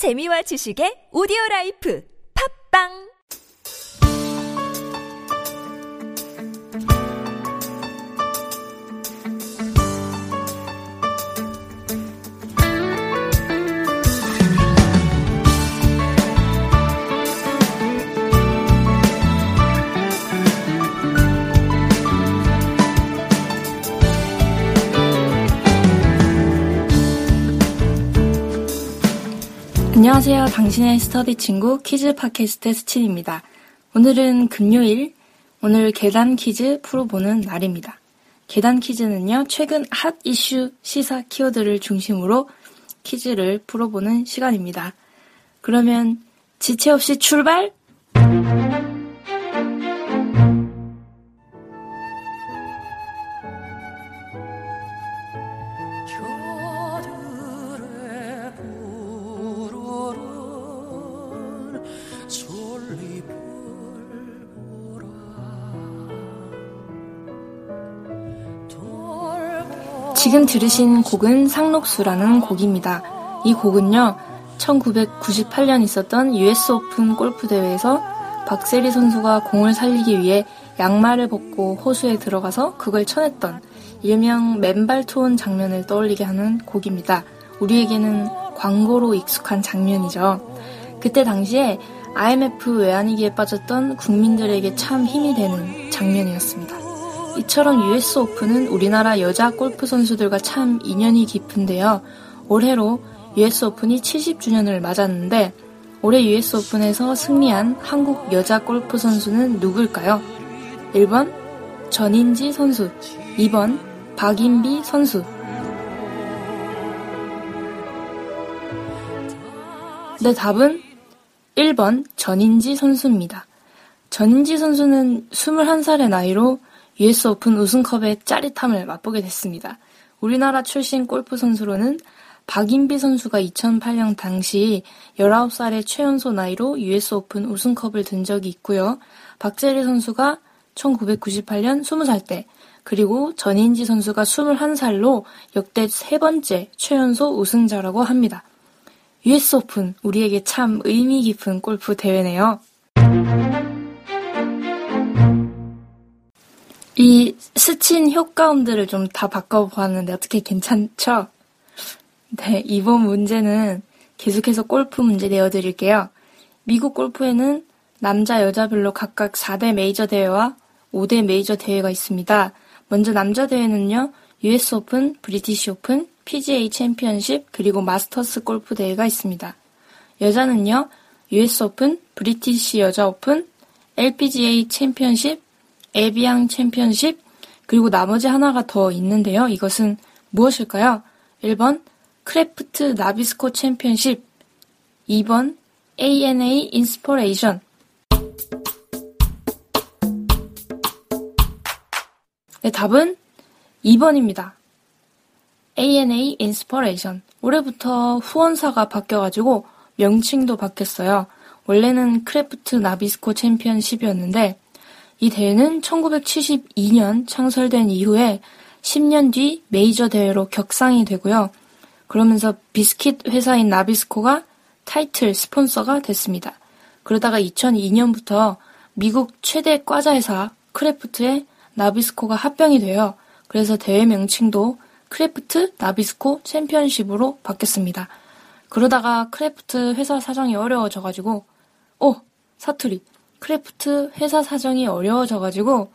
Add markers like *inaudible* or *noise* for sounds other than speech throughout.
재미와 지식의 오디오 라이프. 팝빵 안녕하세요. 당신의 스터디 친구 퀴즈 팟캐스트 스친입니다. 오늘은 금요일, 오늘 계단 퀴즈 풀어보는 날입니다. 계단 퀴즈는요, 최근 핫 이슈 시사 키워드를 중심으로 퀴즈를 풀어보는 시간입니다. 그러면 지체 없이 출발! 지금 들으신 곡은 상록수라는 곡입니다. 이 곡은요, 1998년 있었던 US 오픈 골프 대회에서 박세리 선수가 공을 살리기 위해 양말을 벗고 호수에 들어가서 그걸 쳐냈던 일명 맨발 투혼 장면을 떠올리게 하는 곡입니다. 우리에게는 광고로 익숙한 장면이죠. 그때 당시에 IMF 외환위기에 빠졌던 국민들에게 참 힘이 되는 장면이었습니다. 이처럼 US 오픈은 우리나라 여자 골프 선수들과 참 인연이 깊은데요. 올해로 US 오픈이 70주년을 맞았는데 올해 US 오픈에서 승리한 한국 여자 골프 선수는 누굴까요? 1번 전인지 선수, 2번 박인비 선수. 네, 답은 1번 전인지 선수입니다. 전인지 선수는 21살의 나이로 US 오픈 우승컵의 짜릿함을 맛보게 됐습니다. 우리나라 출신 골프 선수로는 박인비 선수가 2008년 당시 19살의 최연소 나이로 US 오픈 우승컵을 든 적이 있고요. 박세리 선수가 1998년 20살 때, 그리고 전인지 선수가 21살로 역대 세 번째 최연소 우승자라고 합니다. US 오픈, 우리에게 참 의미 깊은 골프 대회네요. 이 스친 효과음들을 좀 다 바꿔보았는데 어떻게 괜찮죠? 네, 이번 문제는 계속해서 골프 문제 내어드릴게요. 미국 골프에는 남자, 여자별로 각각 4대 메이저 대회와 5대 메이저 대회가 있습니다. 먼저 남자 대회는요, US 오픈, 브리티시 오픈, PGA 챔피언십, 그리고 마스터스 골프 대회가 있습니다. 여자는요, US 오픈, 브리티시 여자 오픈, LPGA 챔피언십, 에비앙 챔피언십, 그리고 나머지 하나가 더 있는데요. 이것은 무엇일까요? 1번 크래프트 나비스코 챔피언십, 2번 ANA 인스퍼레이션. 네, 답은 2번입니다. ANA 인스퍼레이션. 올해부터 후원사가 바뀌어가지고 명칭도 바뀌었어요. 원래는 크래프트 나비스코 챔피언십이었는데 이 대회는 1972년 창설된 이후에 10년 뒤 메이저 대회로 격상이 되고요. 그러면서 비스킷 회사인 나비스코가 타이틀 스폰서가 됐습니다. 그러다가 2002년부터 미국 최대 과자 회사 크래프트에 나비스코가 합병이 돼요. 그래서 대회 명칭도 크래프트 나비스코 챔피언십으로 바뀌었습니다. 그러다가 크래프트 회사 사정이 어려워져가지고, 오! 사투리. 크래프트 회사 사정이 어려워져가지고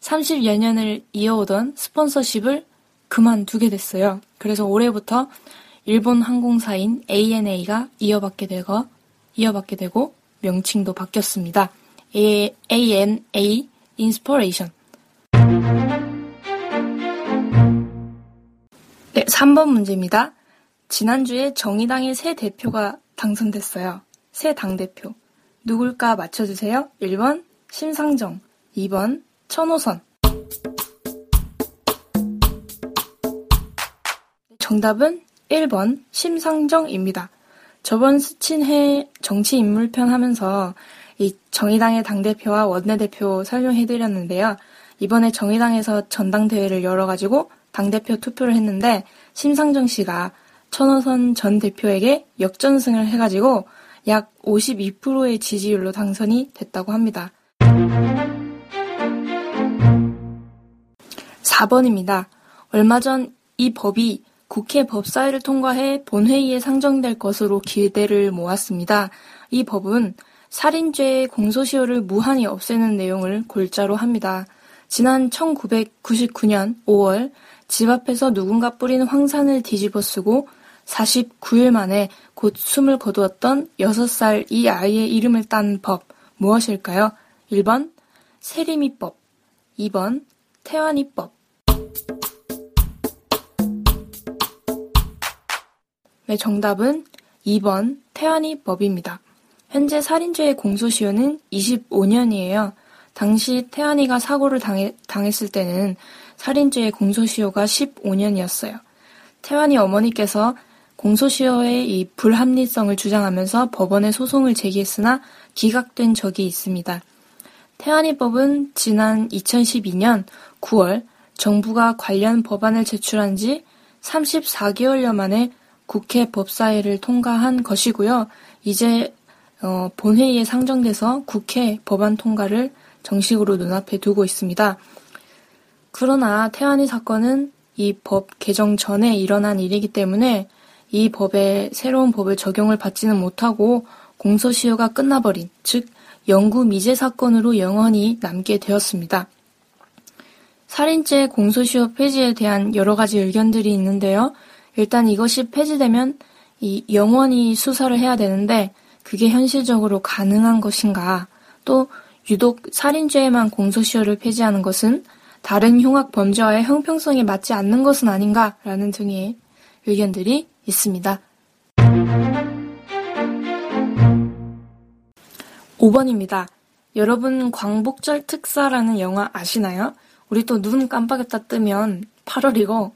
30여 년을 이어오던 스폰서십을 그만두게 됐어요. 그래서 올해부터 일본 항공사인 ANA가 이어받게 되고, 이어받게 되고 명칭도 바뀌었습니다. A, ANA 인스퍼레이션. 네, 3번 문제입니다. 지난주에 정의당의 새 대표가 당선됐어요. 새 당대표. 누굴까 맞춰주세요. 1번 심상정, 2번 천호선. 정답은 1번 심상정입니다. 저번 스친해 정치인물편 하면서 이 정의당의 당대표와 원내대표 설명해드렸는데요. 이번에 정의당에서 전당대회를 열어가지고 당대표 투표를 했는데 심상정 씨가 천호선 전 대표에게 역전승을 해가지고 약 52%의 지지율로 당선이 됐다고 합니다. 4번입니다. 얼마 전 이 법이 국회 법사위를 통과해 본회의에 상정될 것으로 기대를 모았습니다. 이 법은 살인죄의 공소시효를 무한히 없애는 내용을 골자로 합니다. 지난 1999년 5월 집 앞에서 누군가 뿌리는 황산을 뒤집어 쓰고 49일 만에 곧 숨을 거두었던 6살 이 아이의 이름을 딴 법 무엇일까요? 1번 세리미법 2번 태완이법 네, 정답은 2번 태완이법입니다. 현재 살인죄의 공소시효는 25년이에요. 당시 태완이가 사고를 당해, 당했을 때는 살인죄의 공소시효가 15년이었어요. 태완이 어머니께서 공소시효의 이 불합리성을 주장하면서 법원에 소송을 제기했으나 기각된 적이 있습니다. 태완이법은 지난 2012년 9월 정부가 관련 법안을 제출한 지 34개월여 만에 국회 법사위를 통과한 것이고요. 이제 어, 본회의에 상정돼서 국회 법안 통과를 정식으로 눈앞에 두고 있습니다. 그러나 태안이 사건은 이 법 개정 전에 일어난 일이기 때문에 이 법에 새로운 법을 적용을 받지는 못하고 공소시효가 끝나버린, 즉 영구 미제 사건으로 영원히 남게 되었습니다. 살인죄 공소시효 폐지에 대한 여러 가지 의견들이 있는데요. 일단 이것이 폐지되면 이 영원히 수사를 해야 되는데 그게 현실적으로 가능한 것인가? 또 유독 살인죄에만 공소시효를 폐지하는 것은 다른 흉악 범죄와의 형평성에 맞지 않는 것은 아닌가라는 등의 의견들이 있습니다. 5번입니다. 여러분 광복절 특사라는 영화 아시나요? 우리 또 눈 깜빡였다 뜨면 8월이고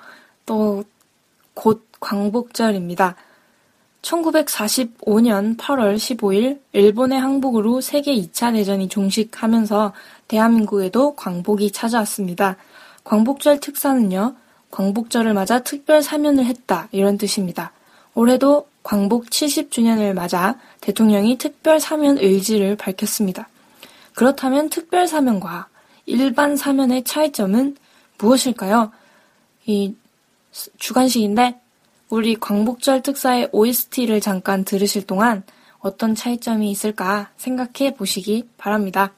또 곧 광복절입니다. 1945년 8월 15일 일본의 항복으로 세계 2차 대전이 종식하면서 대한민국에도 광복이 찾아왔습니다. 광복절 특사는요, 광복절을 맞아 특별 사면을 했다 이런 뜻입니다. 올해도 광복 70주년을 맞아 대통령이 특별 사면 의지를 밝혔습니다. 그렇다면 특별 사면과 일반 사면의 차이점은 무엇일까요? 이 주관식인데 우리 광복절 특사의 OST를 잠깐 들으실 동안 어떤 차이점이 있을까 생각해 보시기 바랍니다.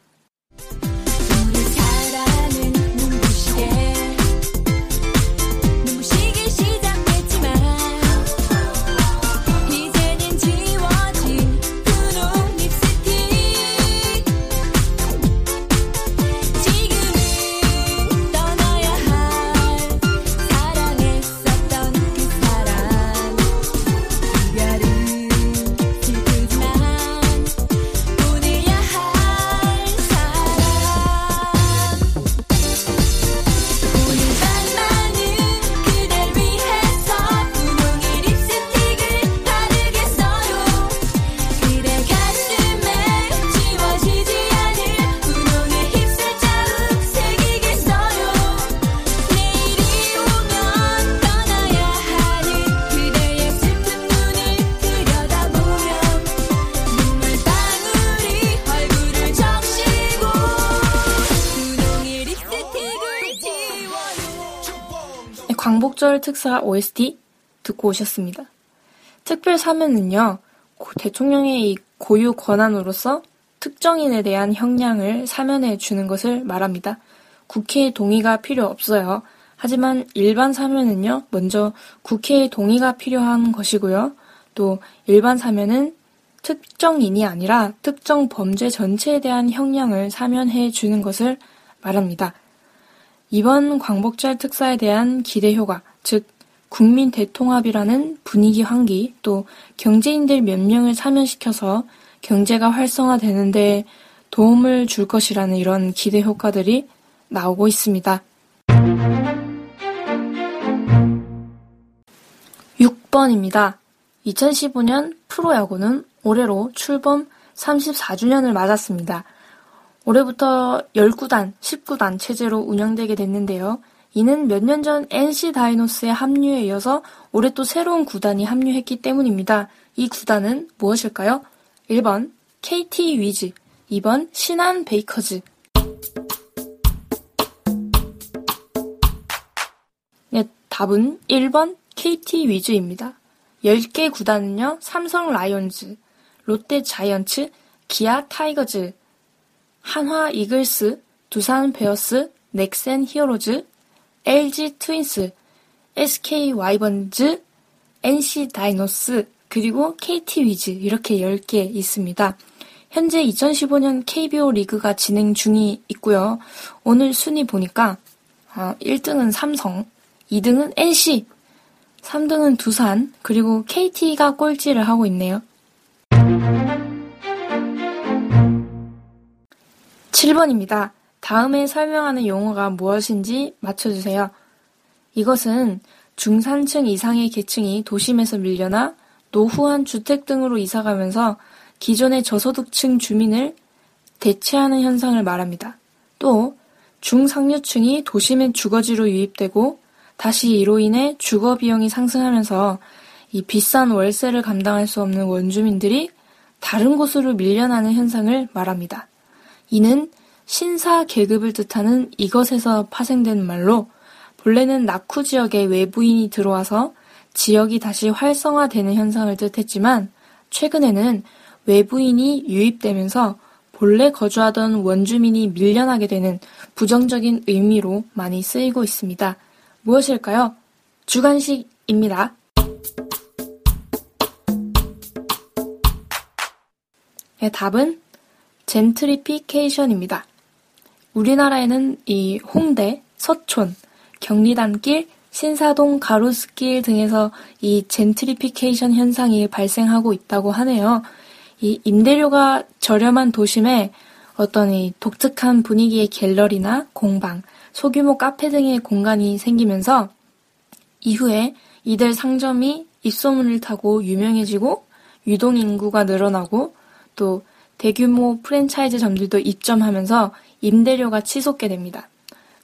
광복절 특사 OST 듣고 오셨습니다. 특별 사면은요, 고- 대통령의 이 고유 권한으로서 특정인에 대한 형량을 사면해 주는 것을 말합니다. 국회의 동의가 필요 없어요. 하지만 일반 사면은요, 먼저 국회의 동의가 필요한 것이고요. 또 일반 사면은 특정인이 아니라 특정 범죄 전체에 대한 형량을 사면해 주는 것을 말합니다. 이번 광복절 특사에 대한 기대 효과, 즉 국민 대통합이라는 분위기 환기, 또 경제인들 몇 명을 사면시켜서 경제가 활성화되는데 도움을 줄 것이라는 이런 기대 효과들이 나오고 있습니다. 6번입니다. 2015년 프로야구는 올해로 출범 34주년을 맞았습니다. 올해부터 10구단, 10구단 체제로 운영되게 됐는데요. 이는 몇 년 전 NC 다이노스의 합류에 이어서 올해 또 새로운 구단이 합류했기 때문입니다. 이 구단은 무엇일까요? 1번 KT 위즈, 2번 신한 베이커즈. 네, 답은 1번 KT 위즈입니다. 10개 구단은요, 삼성 라이온즈, 롯데 자이언츠, 기아 타이거즈, 한화 이글스, 두산 베어스, 넥센 히어로즈, LG 트윈스, SK 와이번즈, NC 다이노스, 그리고 KT 위즈 이렇게 10개 있습니다. 현재 2015년 KBO 리그가 진행 중이 있고요. 오늘 순위 보니까 1등은 삼성, 2등은 NC, 3등은 두산, 그리고 KT가 꼴찌를 하고 있네요. 7번입니다. 다음에 설명하는 용어가 무엇인지 맞춰주세요. 이것은 중산층 이상의 계층이 도심에서 밀려나 노후한 주택 등으로 이사가면서 기존의 저소득층 주민을 대체하는 현상을 말합니다. 또 중상류층이 도심의 주거지로 유입되고 다시 이로 인해 주거 비용이 상승하면서 이 비싼 월세를 감당할 수 없는 원주민들이 다른 곳으로 밀려나는 현상을 말합니다. 이는 신사 계급을 뜻하는 이것에서 파생된 말로 본래는 낙후 지역에 외부인이 들어와서 지역이 다시 활성화되는 현상을 뜻했지만 최근에는 외부인이 유입되면서 본래 거주하던 원주민이 밀려나게 되는 부정적인 의미로 많이 쓰이고 있습니다. 무엇일까요? 주관식입니다. 네, 답은 젠트리피케이션입니다. 우리나라에는 이 홍대, 서촌, 경리단길, 신사동, 가로수길 등에서 이 젠트리피케이션 현상이 발생하고 있다고 하네요. 이 임대료가 저렴한 도심에 어떤 이 독특한 분위기의 갤러리나 공방, 소규모 카페 등의 공간이 생기면서 이후에 이들 상점이 입소문을 타고 유명해지고 유동 인구가 늘어나고 또 대규모 프랜차이즈 점들도 입점하면서 임대료가 치솟게 됩니다.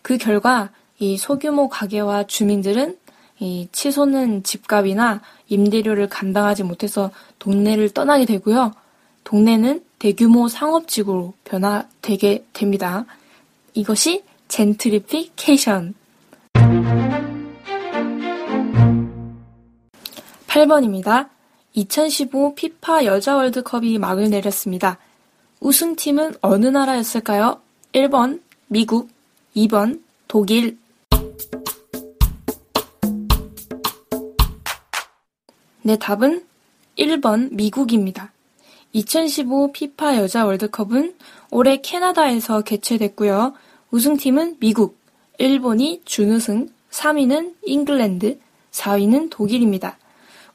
그 결과 이 소규모 가게와 주민들은 이 치솟는 집값이나 임대료를 감당하지 못해서 동네를 떠나게 되고요. 동네는 대규모 상업지구로 변화되게 됩니다. 이것이 젠트리피케이션. 8번입니다. 2015 피파 여자 월드컵이 막을 내렸습니다. 우승팀은 어느 나라였을까요? 1번 미국, 2번 독일. 네, 답은 1번 미국입니다. 2015 피파 여자 월드컵은 올해 캐나다에서 개최됐고요. 우승팀은 미국, 일본이 준우승, 3위는 잉글랜드, 4위는 독일입니다.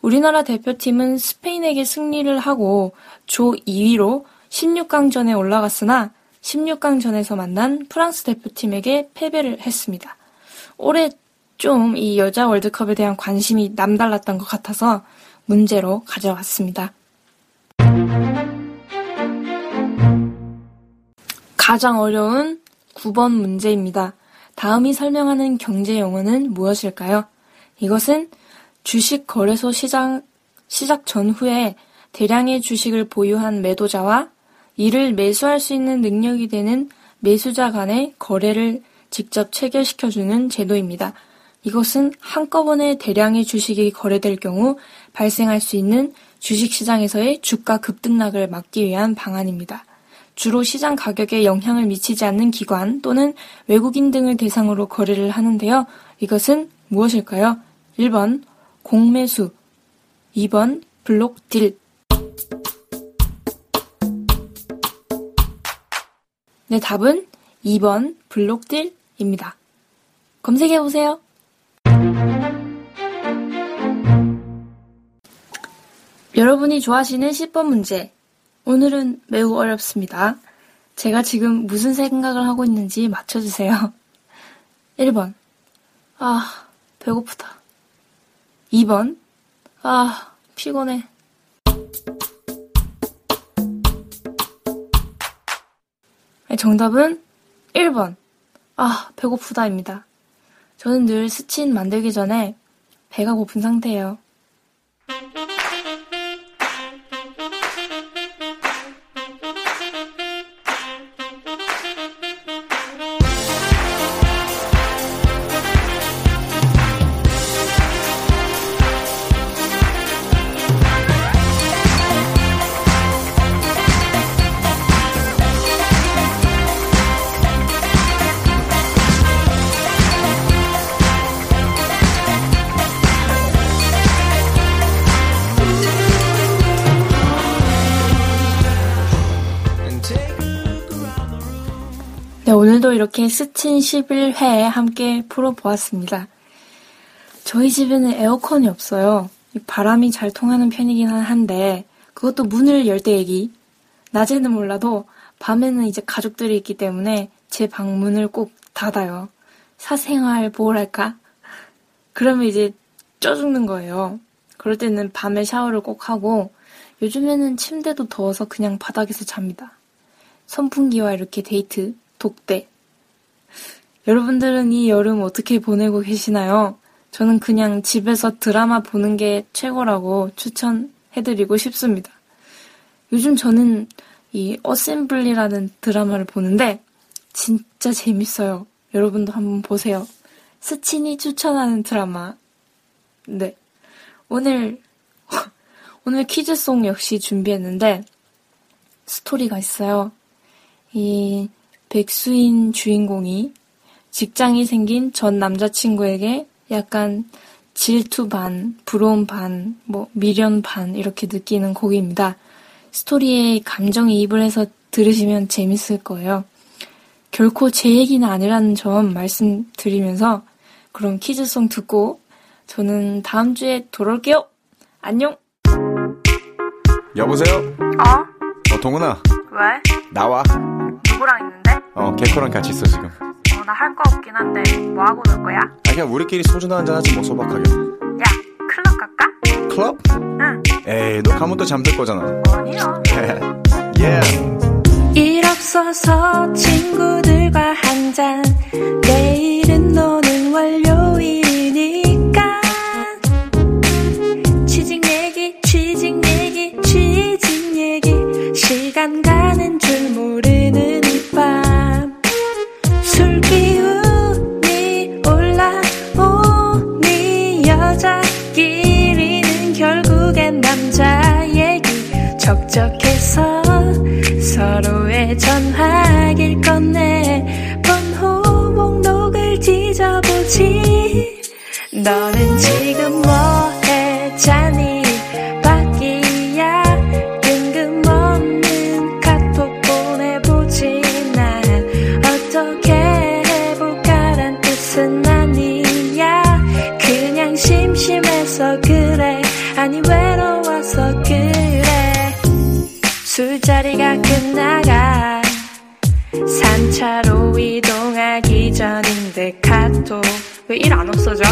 우리나라 대표팀은 스페인에게 승리를 하고 조 2위로 16강전에 올라갔으나 16강전에서 만난 프랑스 대표팀에게 패배를 했습니다. 올해 좀 이 여자 월드컵에 대한 관심이 남달랐던 것 같아서 문제로 가져왔습니다. 가장 어려운 9번 문제입니다. 다음이 설명하는 경제 용어는 무엇일까요? 이것은 주식 거래소 시장, 시작 전후에 대량의 주식을 보유한 매도자와 이를 매수할 수 있는 능력이 되는 매수자 간의 거래를 직접 체결시켜주는 제도입니다. 이것은 한꺼번에 대량의 주식이 거래될 경우 발생할 수 있는 주식시장에서의 주가 급등락을 막기 위한 방안입니다. 주로 시장 가격에 영향을 미치지 않는 기관 또는 외국인 등을 대상으로 거래를 하는데요. 이것은 무엇일까요? 1번 공매수 2번 블록딜 네, 답은 2번 블록딜입니다. 검색해보세요. 여러분이 좋아하시는 10번 문제. 오늘은 매우 어렵습니다. 제가 지금 무슨 생각을 하고 있는지 맞춰주세요. *laughs* 1번. 아, 배고프다. 2번. 아, 피곤해. 정답은 1번. 아, 배고프다입니다. 저는 늘 스친 만들기 전에 배가 고픈 상태예요. 이렇게 스친 11회 함께 풀어보았습니다. 저희 집에는 에어컨이 없어요. 이 바람이 잘 통하는 편이긴 한데, 그것도 문을 열 때 얘기. 낮에는 몰라도 밤에는 이제 가족들이 있기 때문에 제 방문을 꼭 닫아요. 사생활 보호랄까? 그러면 이제 쪄 죽는 거예요. 그럴 때는 밤에 샤워를 꼭 하고, 요즘에는 침대도 더워서 그냥 바닥에서 잡니다. 선풍기와 이렇게 데이트, 독대. 여러분들은 이 여름 어떻게 보내고 계시나요? 저는 그냥 집에서 드라마 보는 게 최고라고 추천해드리고 싶습니다. 요즘 저는 이 어셈블리라는 드라마를 보는데 진짜 재밌어요. 여러분도 한번 보세요. 스친이 추천하는 드라마. 네. 오늘, *laughs* 오늘 퀴즈송 역시 준비했는데 스토리가 있어요. 이 백수인 주인공이 직장이 생긴 전 남자친구에게 약간 질투 반, 부러움 반, 뭐 미련 반 이렇게 느끼는 곡입니다. 스토리에 감정이입을 해서 들으시면 재밌을 거예요. 결코 제 얘기는 아니라는 점 말씀드리면서 그럼 퀴즈송 듣고 저는 다음 주에 돌아올게요. 안녕. 여보세요? 어? 어, 동훈아. 왜? 나와. 누구랑 있는데? 어, 개코랑 같이 있어, 지금. 어, 나할 거 없긴 한데 뭐 하고 놀 거야? 아, 그냥 우리끼리 소주나 한잔 하지, 뭐, 소박하게. 야, 클럽 갈까? 클럽? 응. 에이, 너 가면 또 잠들 거잖아. 아니야. *laughs* 예. 일 없어서 친구들과 한잔 내일은 노 왜 일 안 없어져?